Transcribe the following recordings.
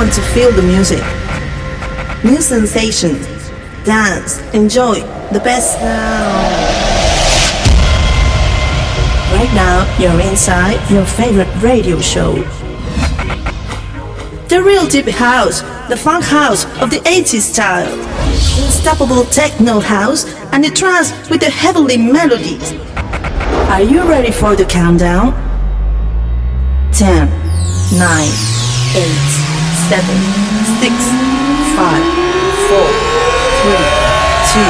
want to feel the music. New sensations. Dance. Enjoy the best now. Right now, you're inside your favorite radio show. The real deep house, the funk house of the 80s style. Unstoppable techno house and the trance with the heavenly melodies. Are you ready for the countdown? 10, 9, 8, 7, 6, 5, 4, 3, 2,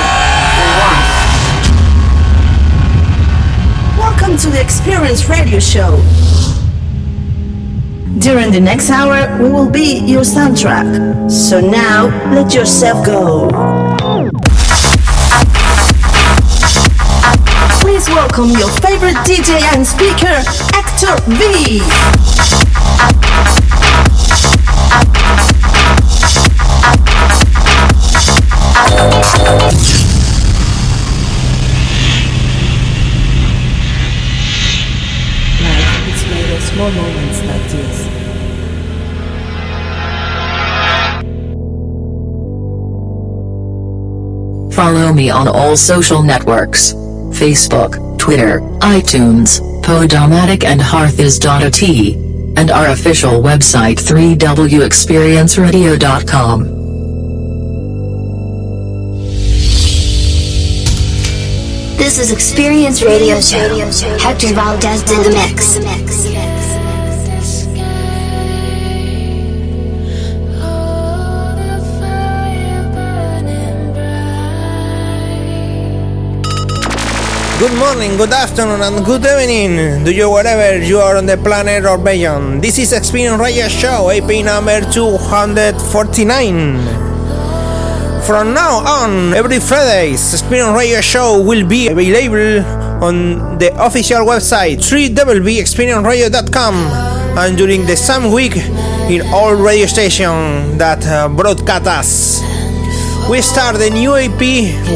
1. Welcome to the Experience Radio Show. During the next hour, we will be your soundtrack. So now, let yourself go. Please welcome your favorite DJ and speaker, Hector V. Follow me on all social networks. Facebook, Twitter, iTunes, Podomatic, and Hearthis.at, and our official website 3wexperienceradio.com. This is Experience Radio Show. Hector Valdez in the mix. Good morning, good afternoon, and good evening to you wherever you are on the planet or beyond. This is Experience Radio Show, AP number 249. From now on, every Friday's Experience Radio Show will be available on the official website www.experienceradio.com and during the same week in all radio stations that uh, broadcast us. We start the new AP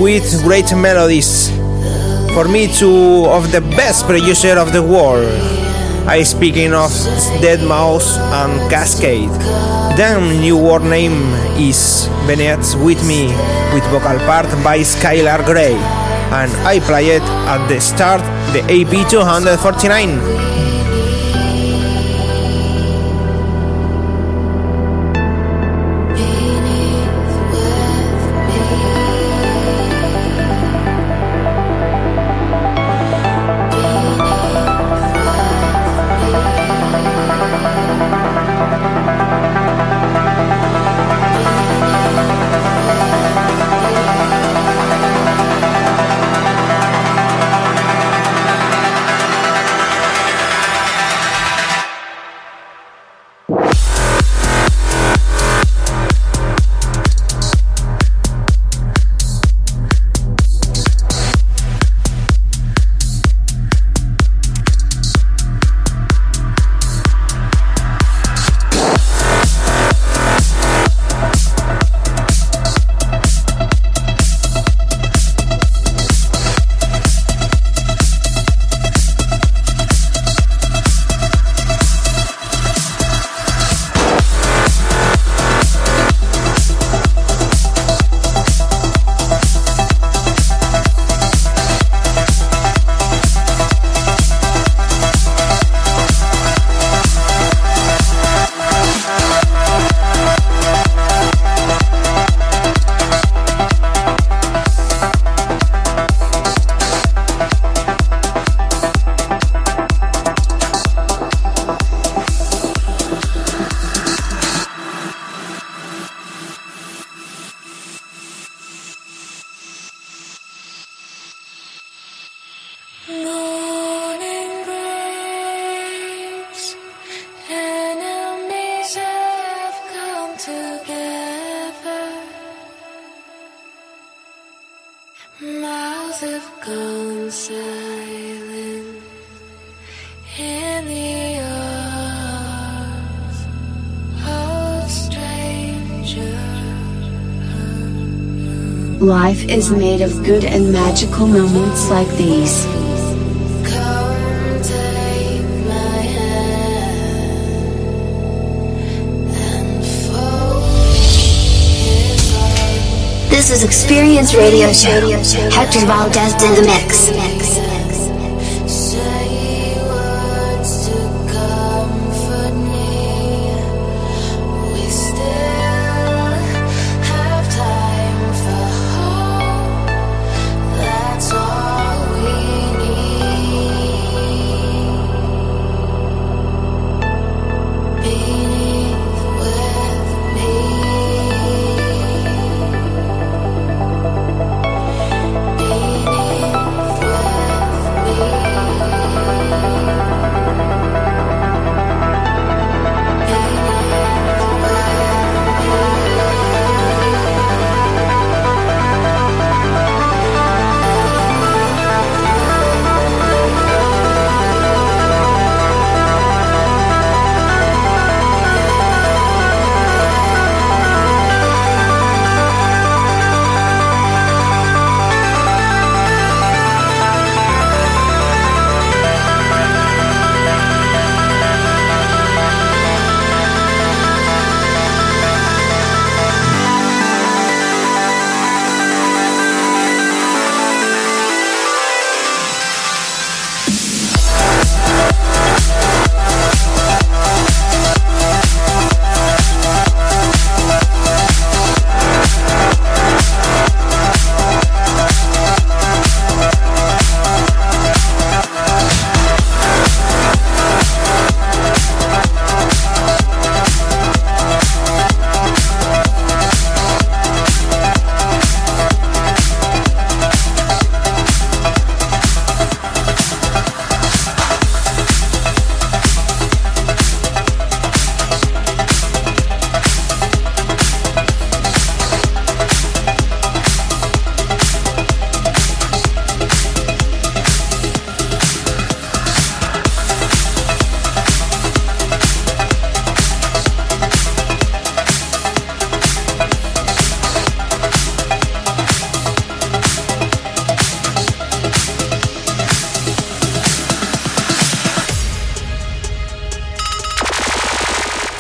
with great melodies for me two of the best producer of the world. I speaking of Deadmau5 and Kaskade. Then new word name is Beneath with me with vocal part by Skylar Grey and I play it at the start the AP 249. Life is made of good and magical moments like these. This is Experience Radio Show. Hector Valdez in the mix.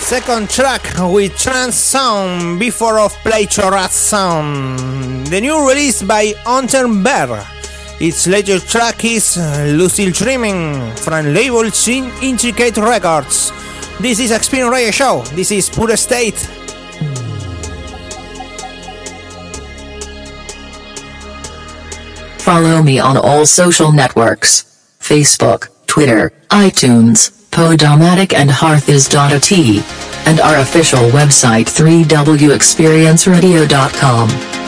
Second track with trance sound before of Play Playchorat sound. The new release by Unterberg. Its latest track is Lucid Dreaming from label Sin Intricate Records. This is Experience Radio Show. This is Pure State. Follow me on all social networks Facebook, Twitter, iTunes, Podomatic and Hearthis.at, and our official website 3wexperienceradio.com.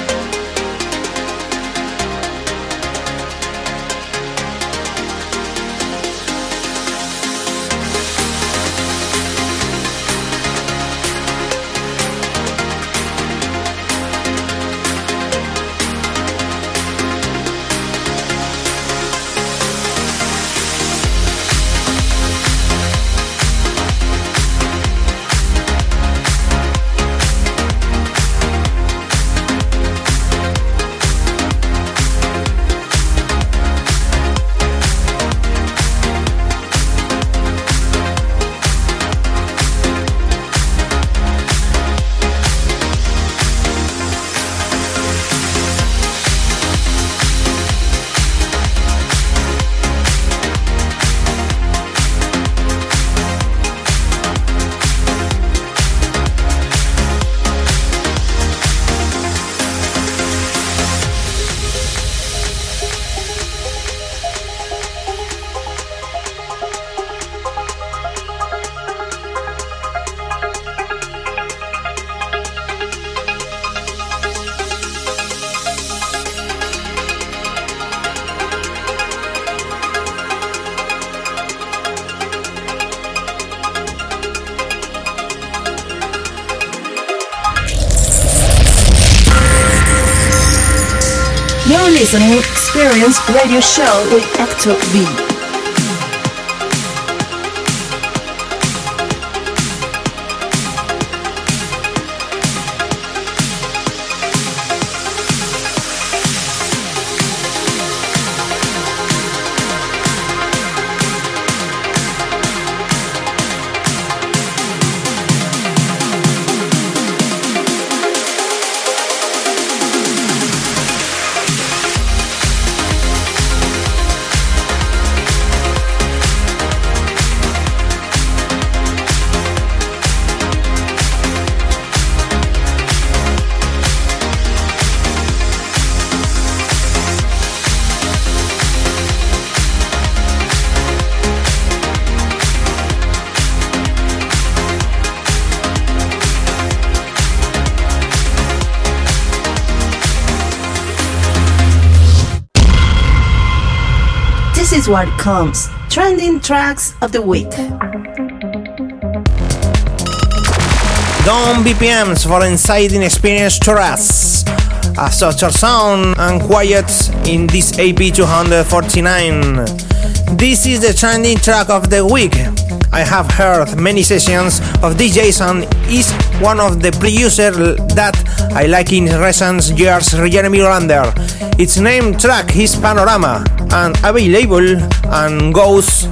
You're listening Experience Radio Show with Hector V. Trending tracks of the week. Dawn BPMs for inciting experience to us. A softer sound and quiet in this AP 249. This is the trending track of the week. I have heard many sessions of DJs and is one of the producers that I like in recent years, Jeremy Olander. Its name track is Panorama and available and goes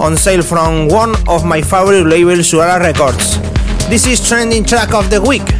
on sale from one of my favorite labels, Suara Records. This is trending track of the week.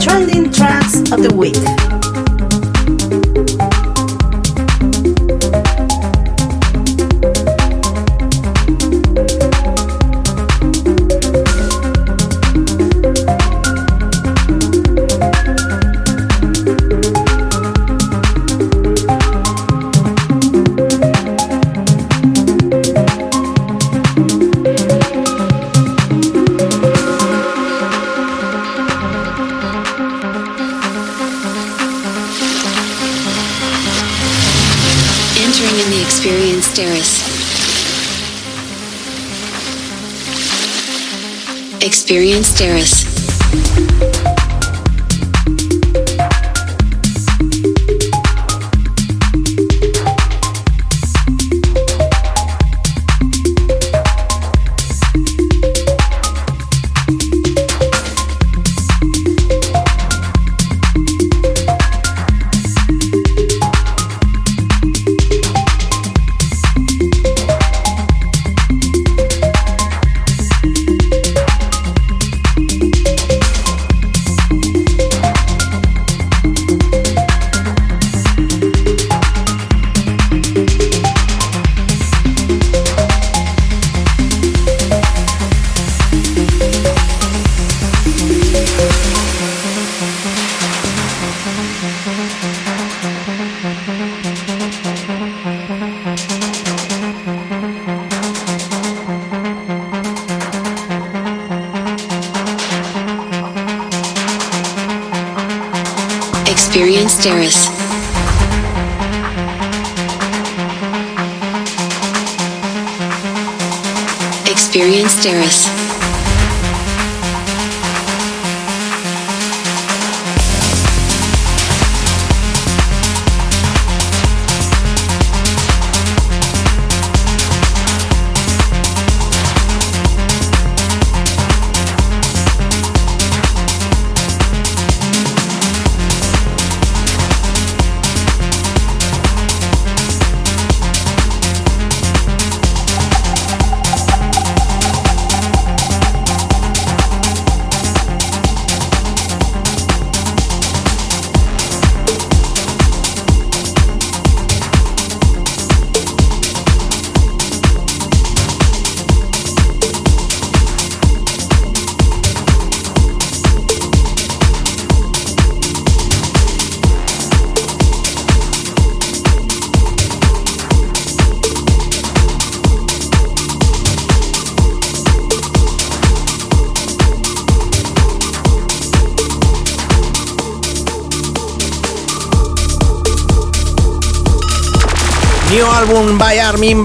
Trending Tracks of the Week. Experience Terrace. Experience Terrace.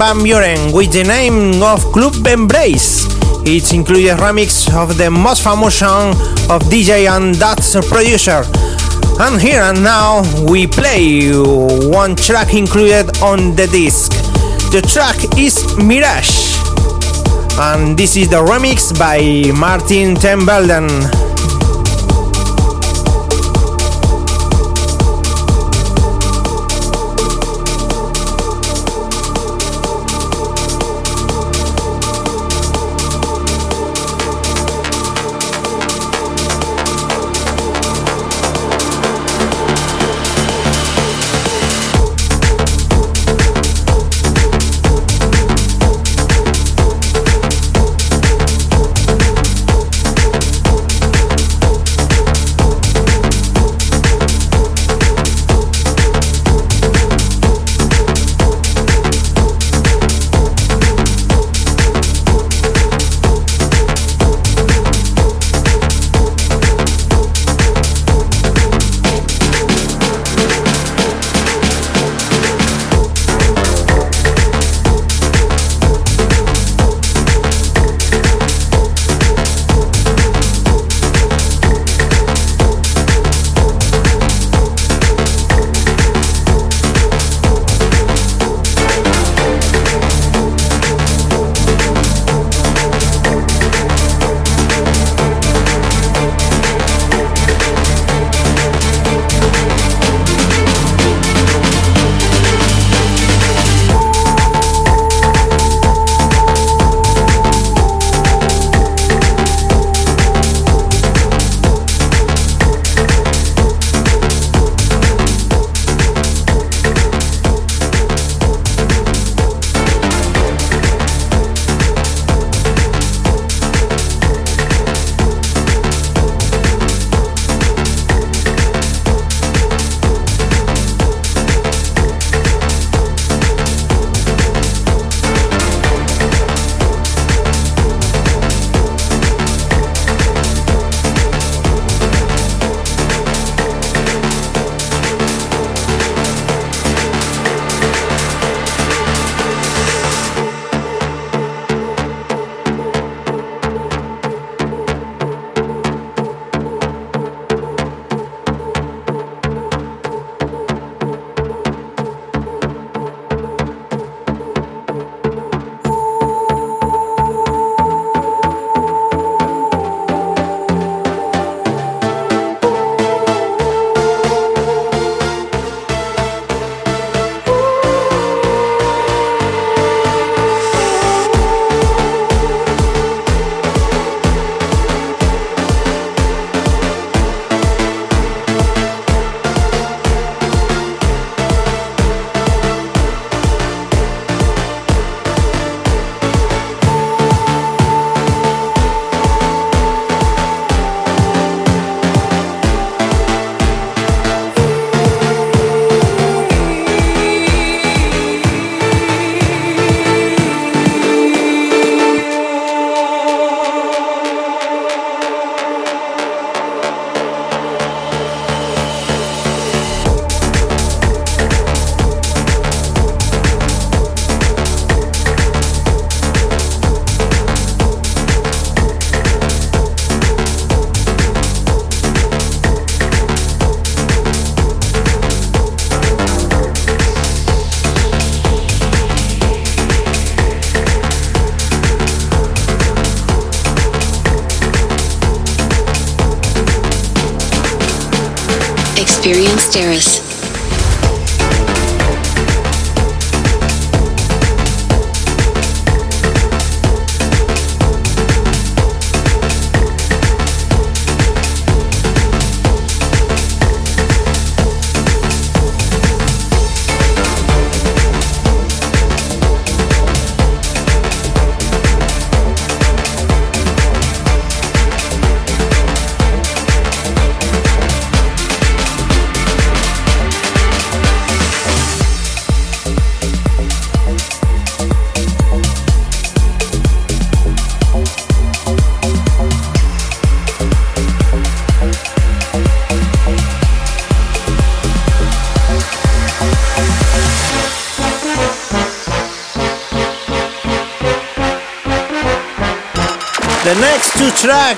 Van Buuren with the name of Club Embrace. It includes a remix of the most famous song of DJ and that's producer. And here and now we play one track included on the disc. The track is Mirage. And this is the remix by Martijn ten Velden.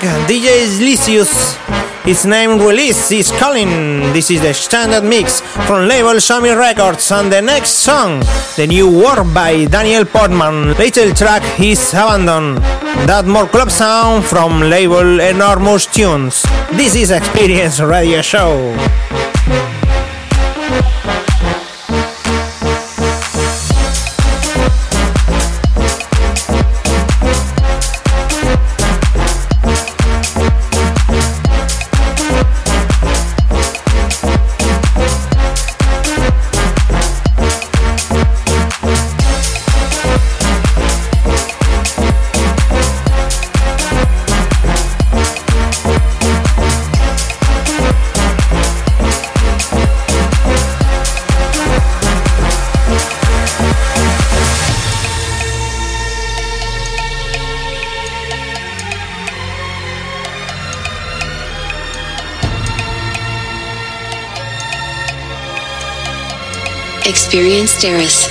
DJ Licious, His name release is Calling. This is the standard mix from label Shomi Records. And the next song, the new work by Daniel Portman. Little track is Abandon. That more club sound from label Enormous Tunes. This is Experience Radio Show. Terrace.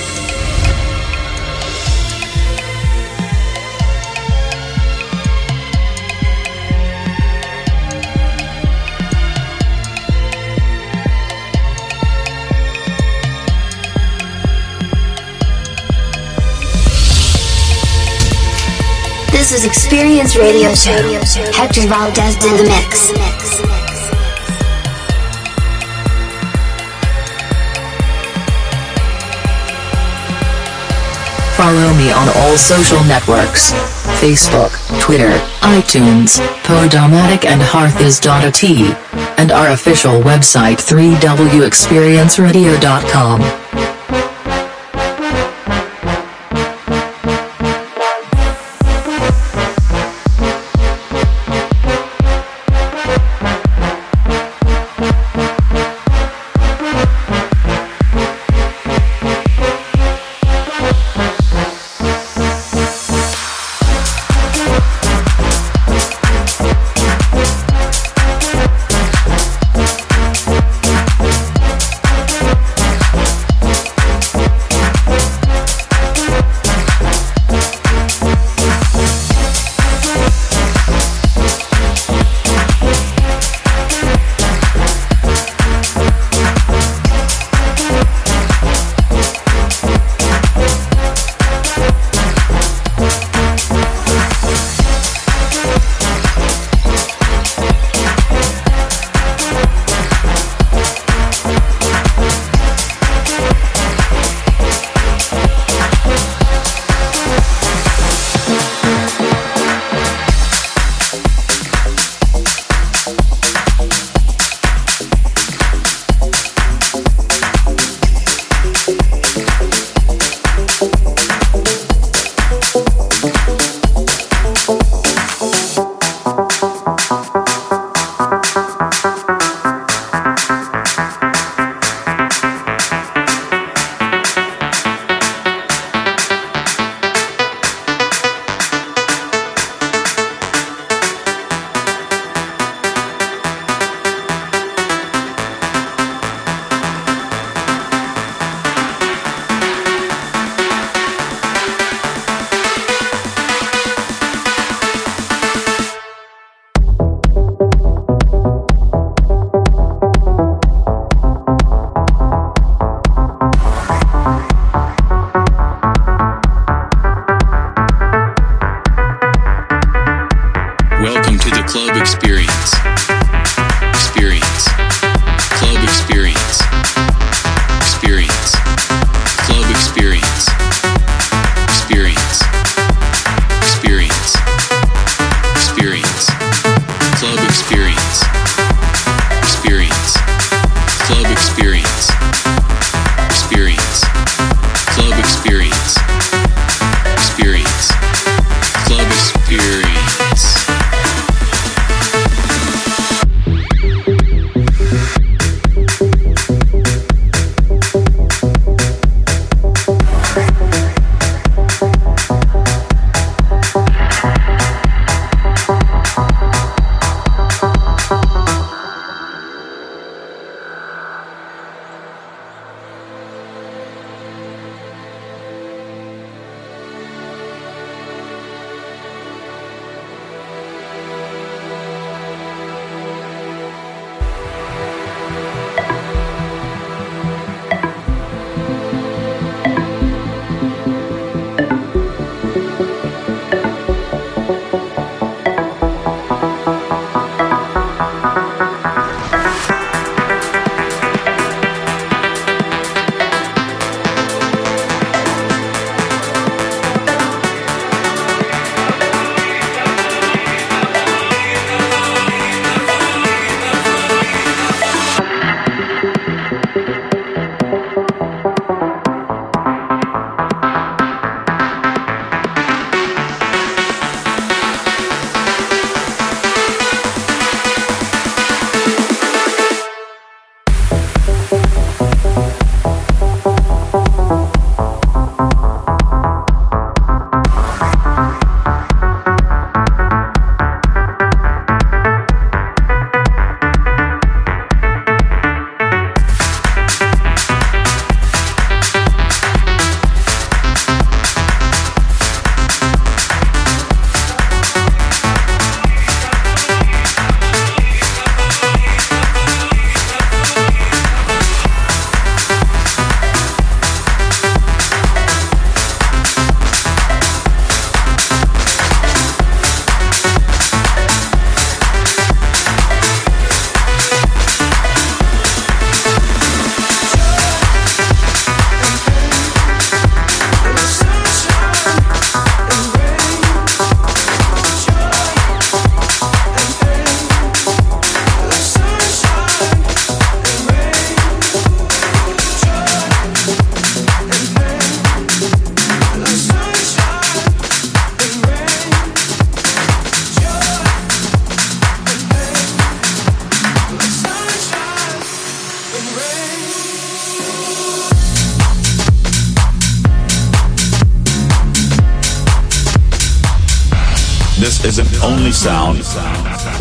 This is Experience Radio Show. Hector Valdez in the mix. Follow me on all social networks Facebook, Twitter, iTunes, Podomatic, and Hearthis.at. And our official website 3wexperienceradio.com.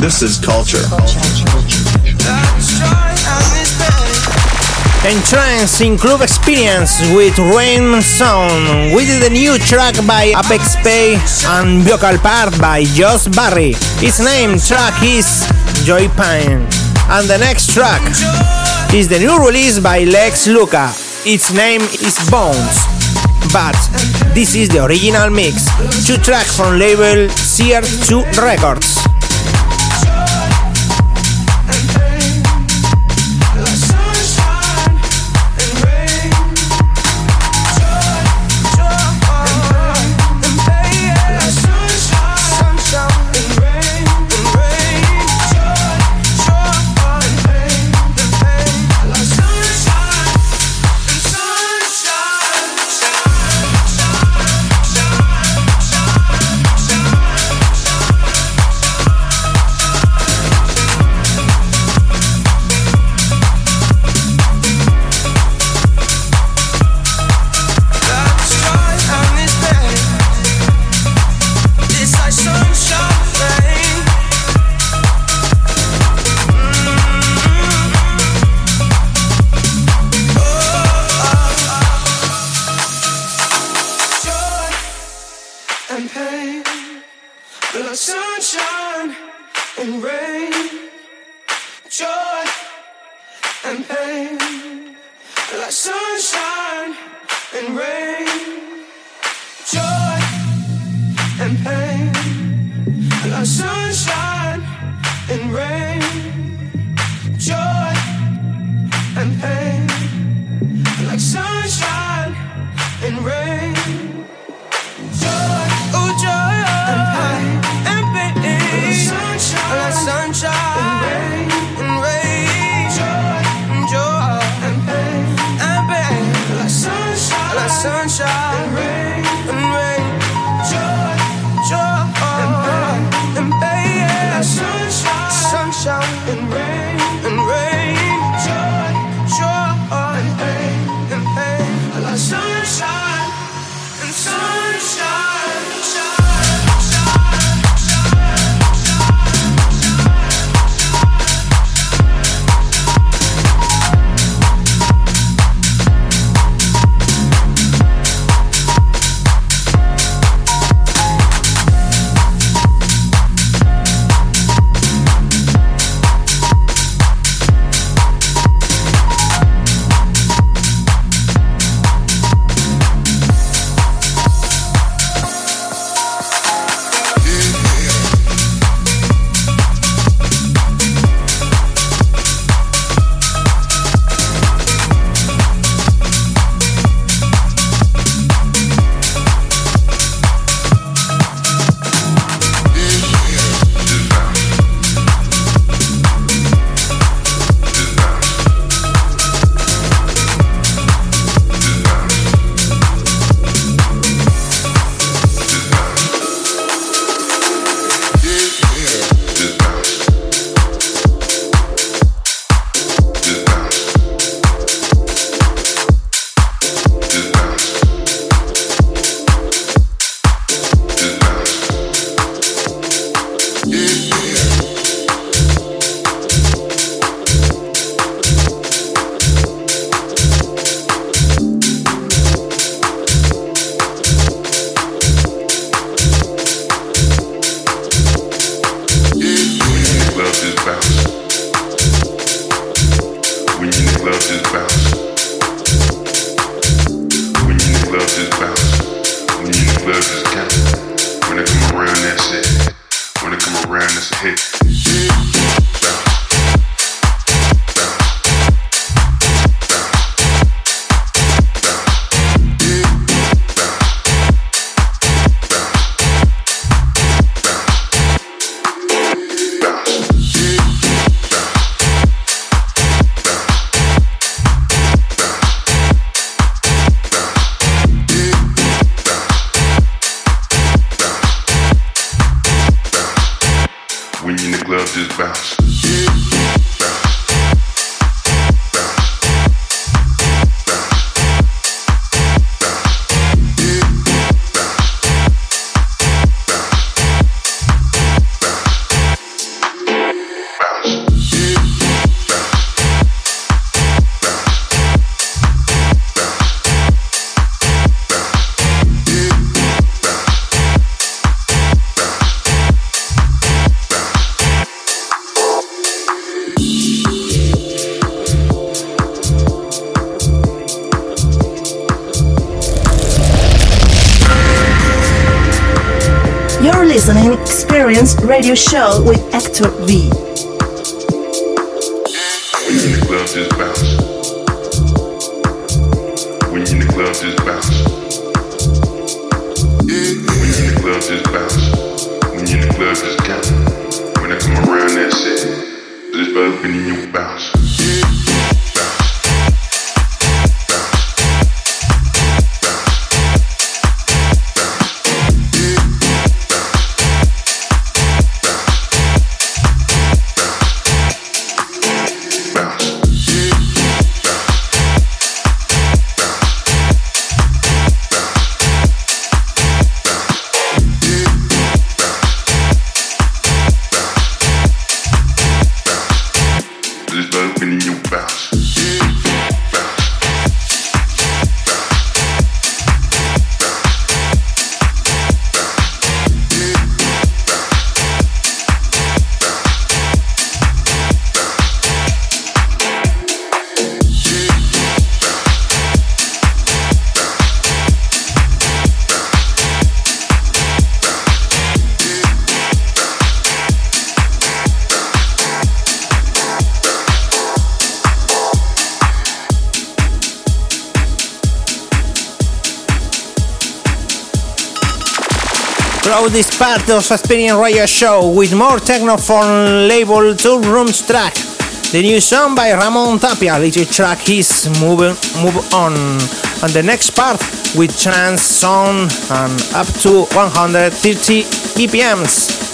This is culture. Entrancing Club Experience with Rain Sound with the new track by Apexape and vocal part by Josh Barry. Its name track is Joy Pain. And the next track is the new release by Lex Luca. Its name is Bounce. But this is the original mix. Two track from label CR2 Records. And pain, like sunshine and rain, joy and pain, like sunshine Radio Show with Hector V. When you in the club, just bounce. When you in the club, just bounce. When you in the club, just bounce. When you in the club, just count. When I come around, that's it. Just bump and you bounce. This part of Experience Radio Show with more techno from label Toolrooms track. The new song by Ramon Tapia, little track is Move, Move On. And the next part with trance sound and up to 130 BPMs.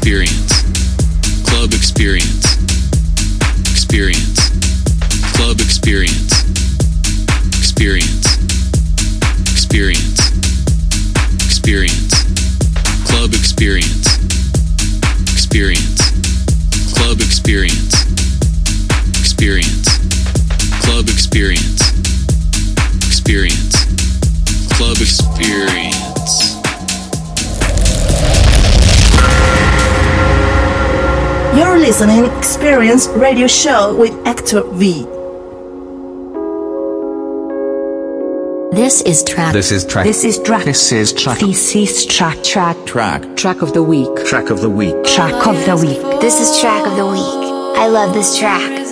experience. Club experience. Experience. Club experience. Experience. Experience. Experience. Club experience. Experience. Club experience. Experience. Club experience. Experience. Club experience. You're listening Experience Radio Show with Hector V. This is track. This is track. This is track. This is track. This is track. Track. Track. Track of the week. Track of the week. Track of the week. This is track of the week. I love this track.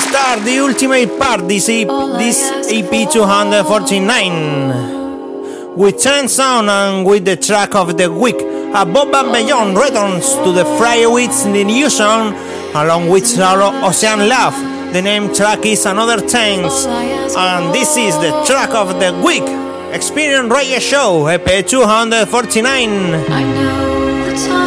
Start the ultimate part this EP, this EP 249 with 10 sound and with the track of the week. Above and Beyond returns to the Fridays in the new song along with Sarah OceanLab. The name track is Another Chance and this is the track of the week. Experience Radio Show EP 249.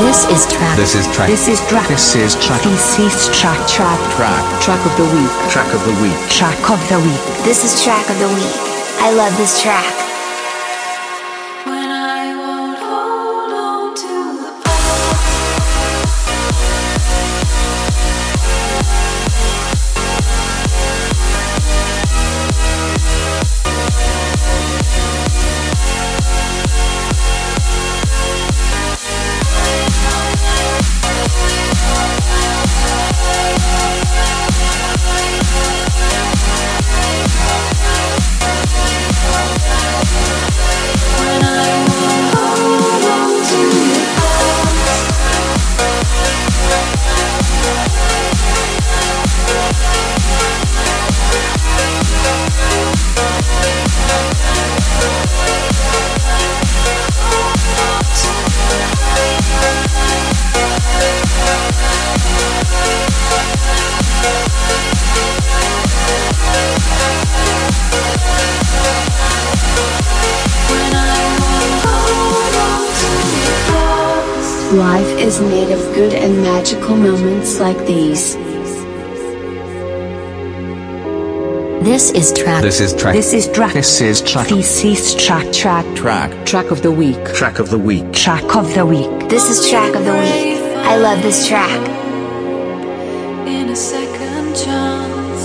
This is track. This is track. This is track. This is track. This is track. Track. Track. Track of the week. Track of the week. Track of the week. This is track of the week. I love this track. Like these. This is track. This is track. This is track. This is track. This is track. Track. Track. Track of the week. Track of the week. Track of the week. This is track of the week. I love this track. In a second chance.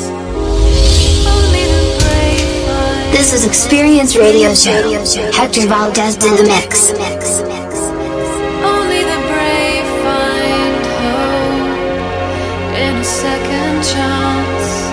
Only the brave find This is Experience Radio Show. Hector Valdez in the mix. In a second chance.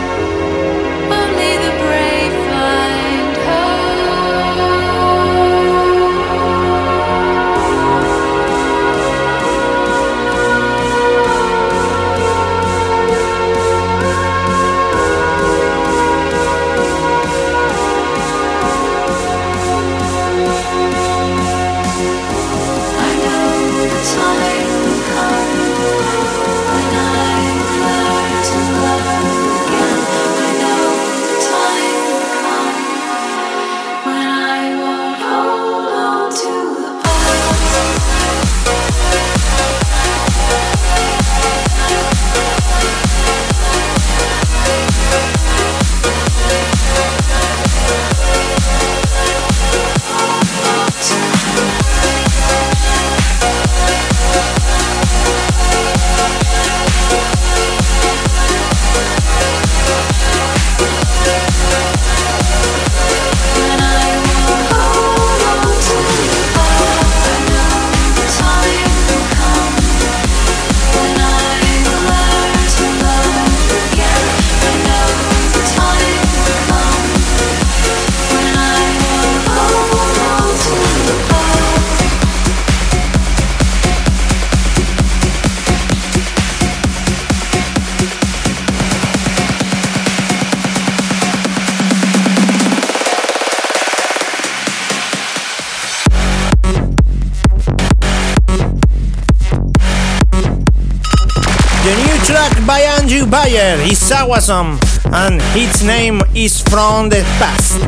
Awesome um, and its name is From the Past.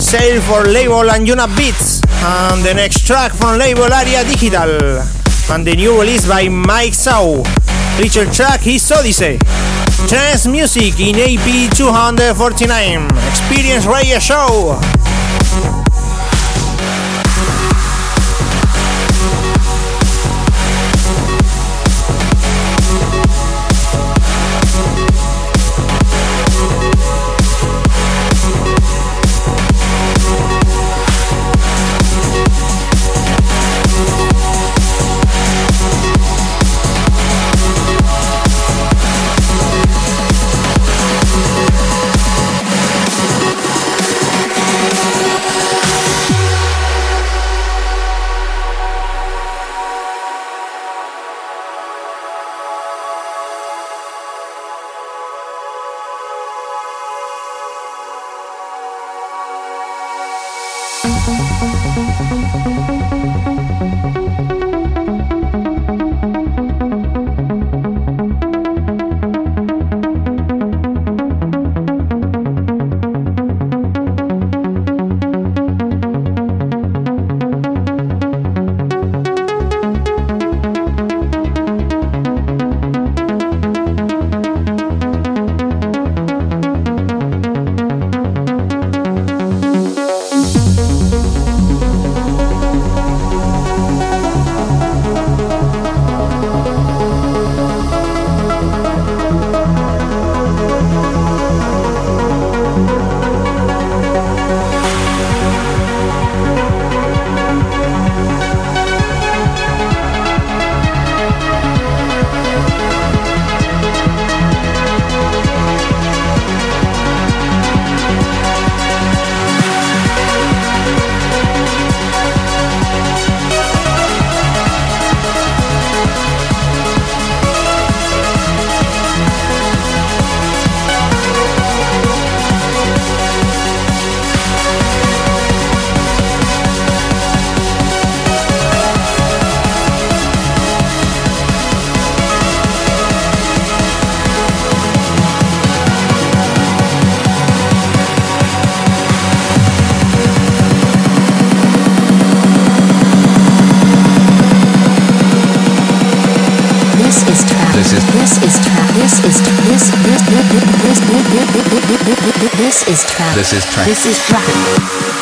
Sale for label Anjunabeats and the next track from label Arial Digital and the new release by Mike Sau. Feature track is Odyssey. Trance music in AP 249. Experience Radio Show. This is trap. This is trap. This is trap.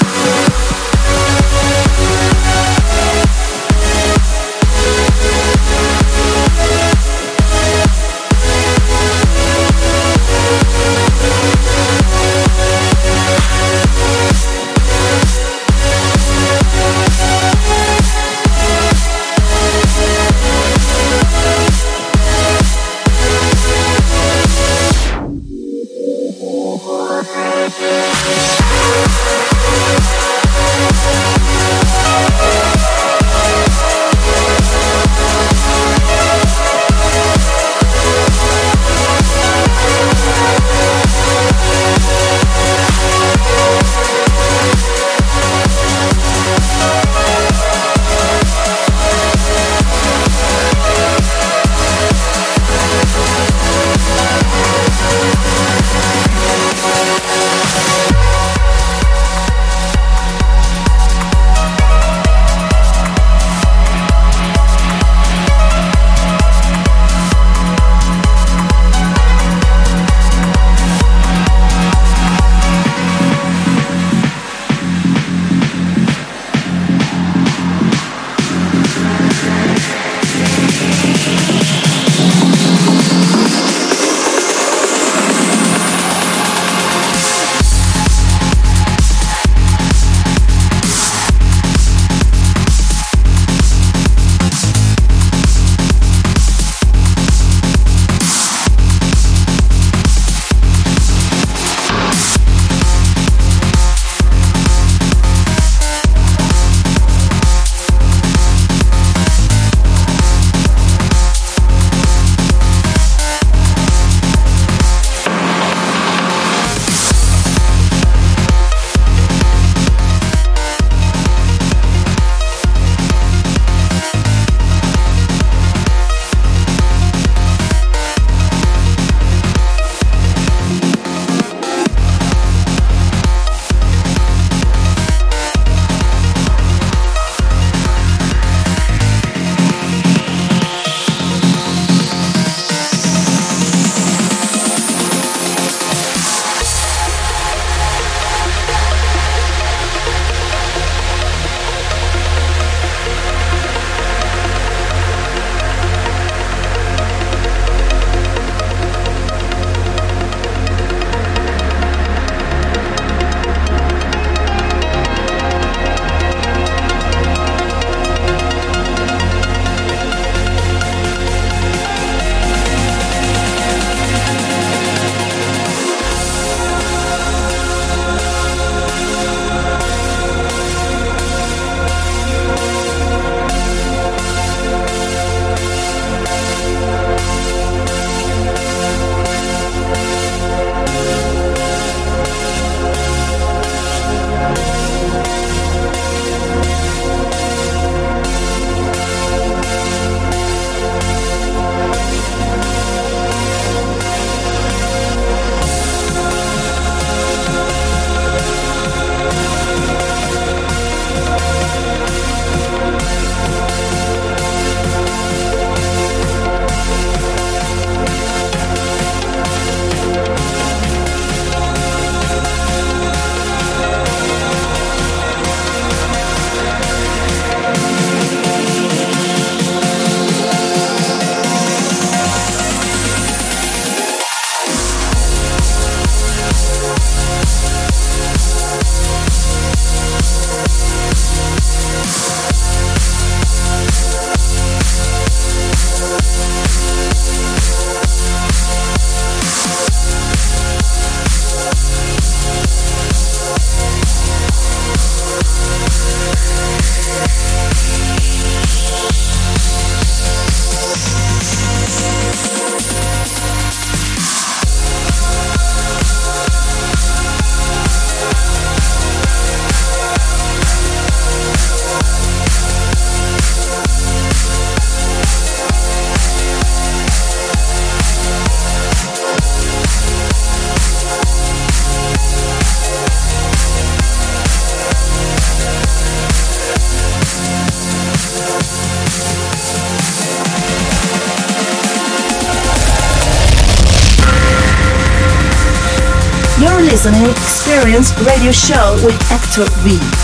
Listening Experience Radio Show with Hector V.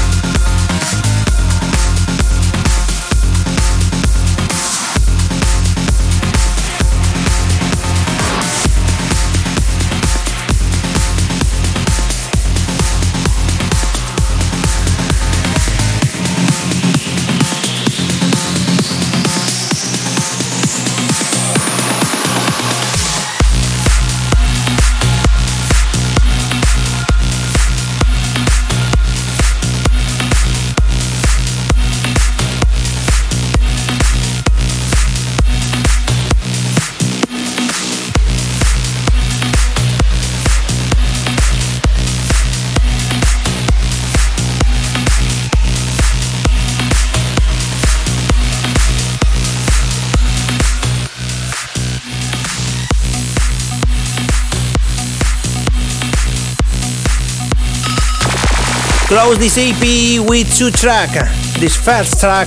close this EP with two tracks. This first track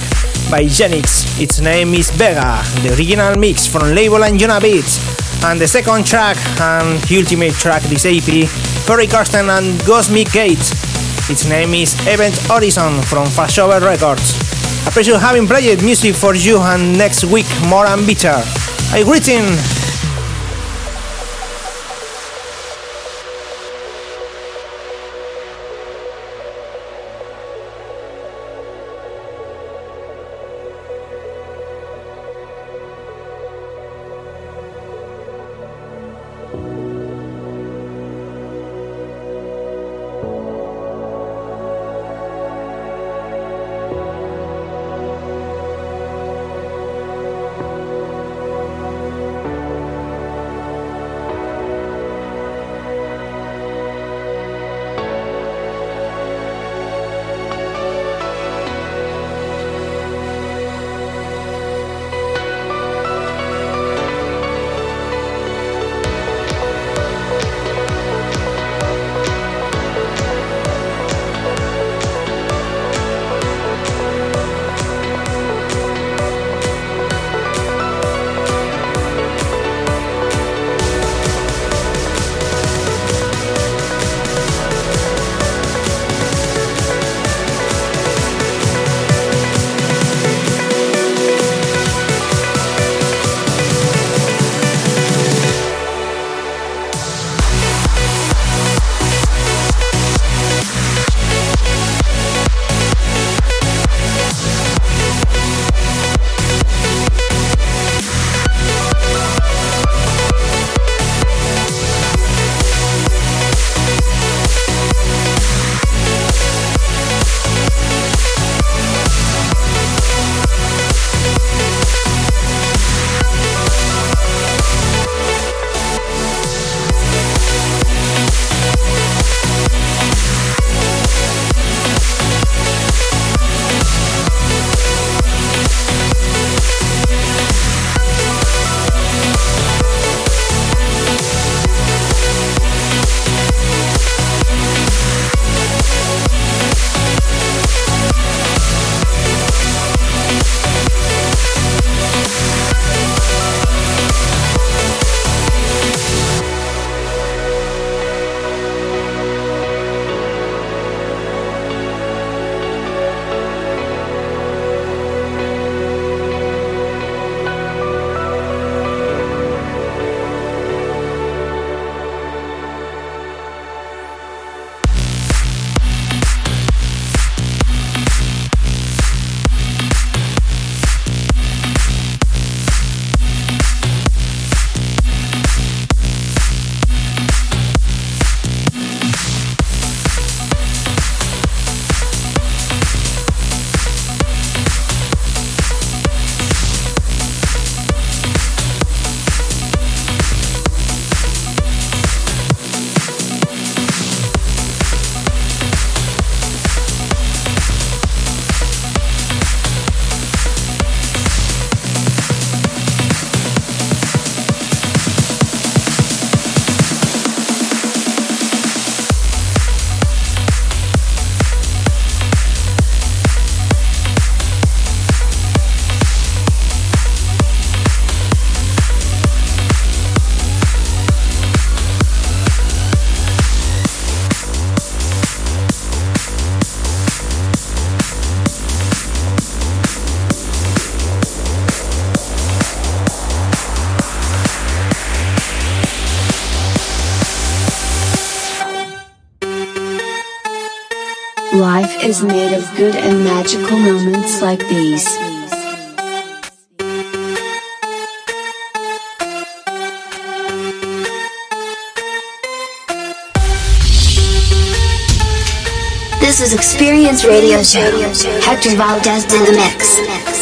by Genix, its name is Vega, the original mix from label and Anjunabeats. And the second track and ultimate track this EP, Ferry Corsten and Cosmic Gate. Its name is Event Horizon from Flashover Records. I appreciate having played music for you and next week more and better. I greeting is made of good and magical moments like these. This is Experience Radio Show. Hector Valdez in the mix.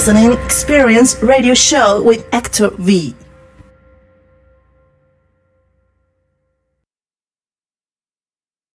Listening Experience Radio Show with Hector V.